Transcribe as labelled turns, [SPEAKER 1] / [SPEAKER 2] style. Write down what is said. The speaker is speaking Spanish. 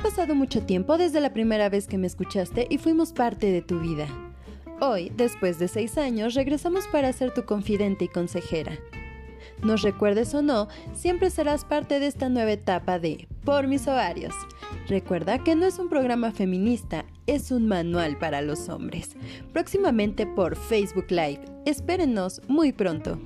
[SPEAKER 1] pasado mucho tiempo desde la primera vez que me escuchaste y fuimos parte de tu vida. Hoy, después de seis años, regresamos para ser tu confidente y consejera. Nos recuerdes o no, siempre serás parte de esta nueva etapa de Por mis ovarios. Recuerda que no es un programa feminista, es un manual para los hombres. Próximamente por Facebook Live. Espérenos muy pronto.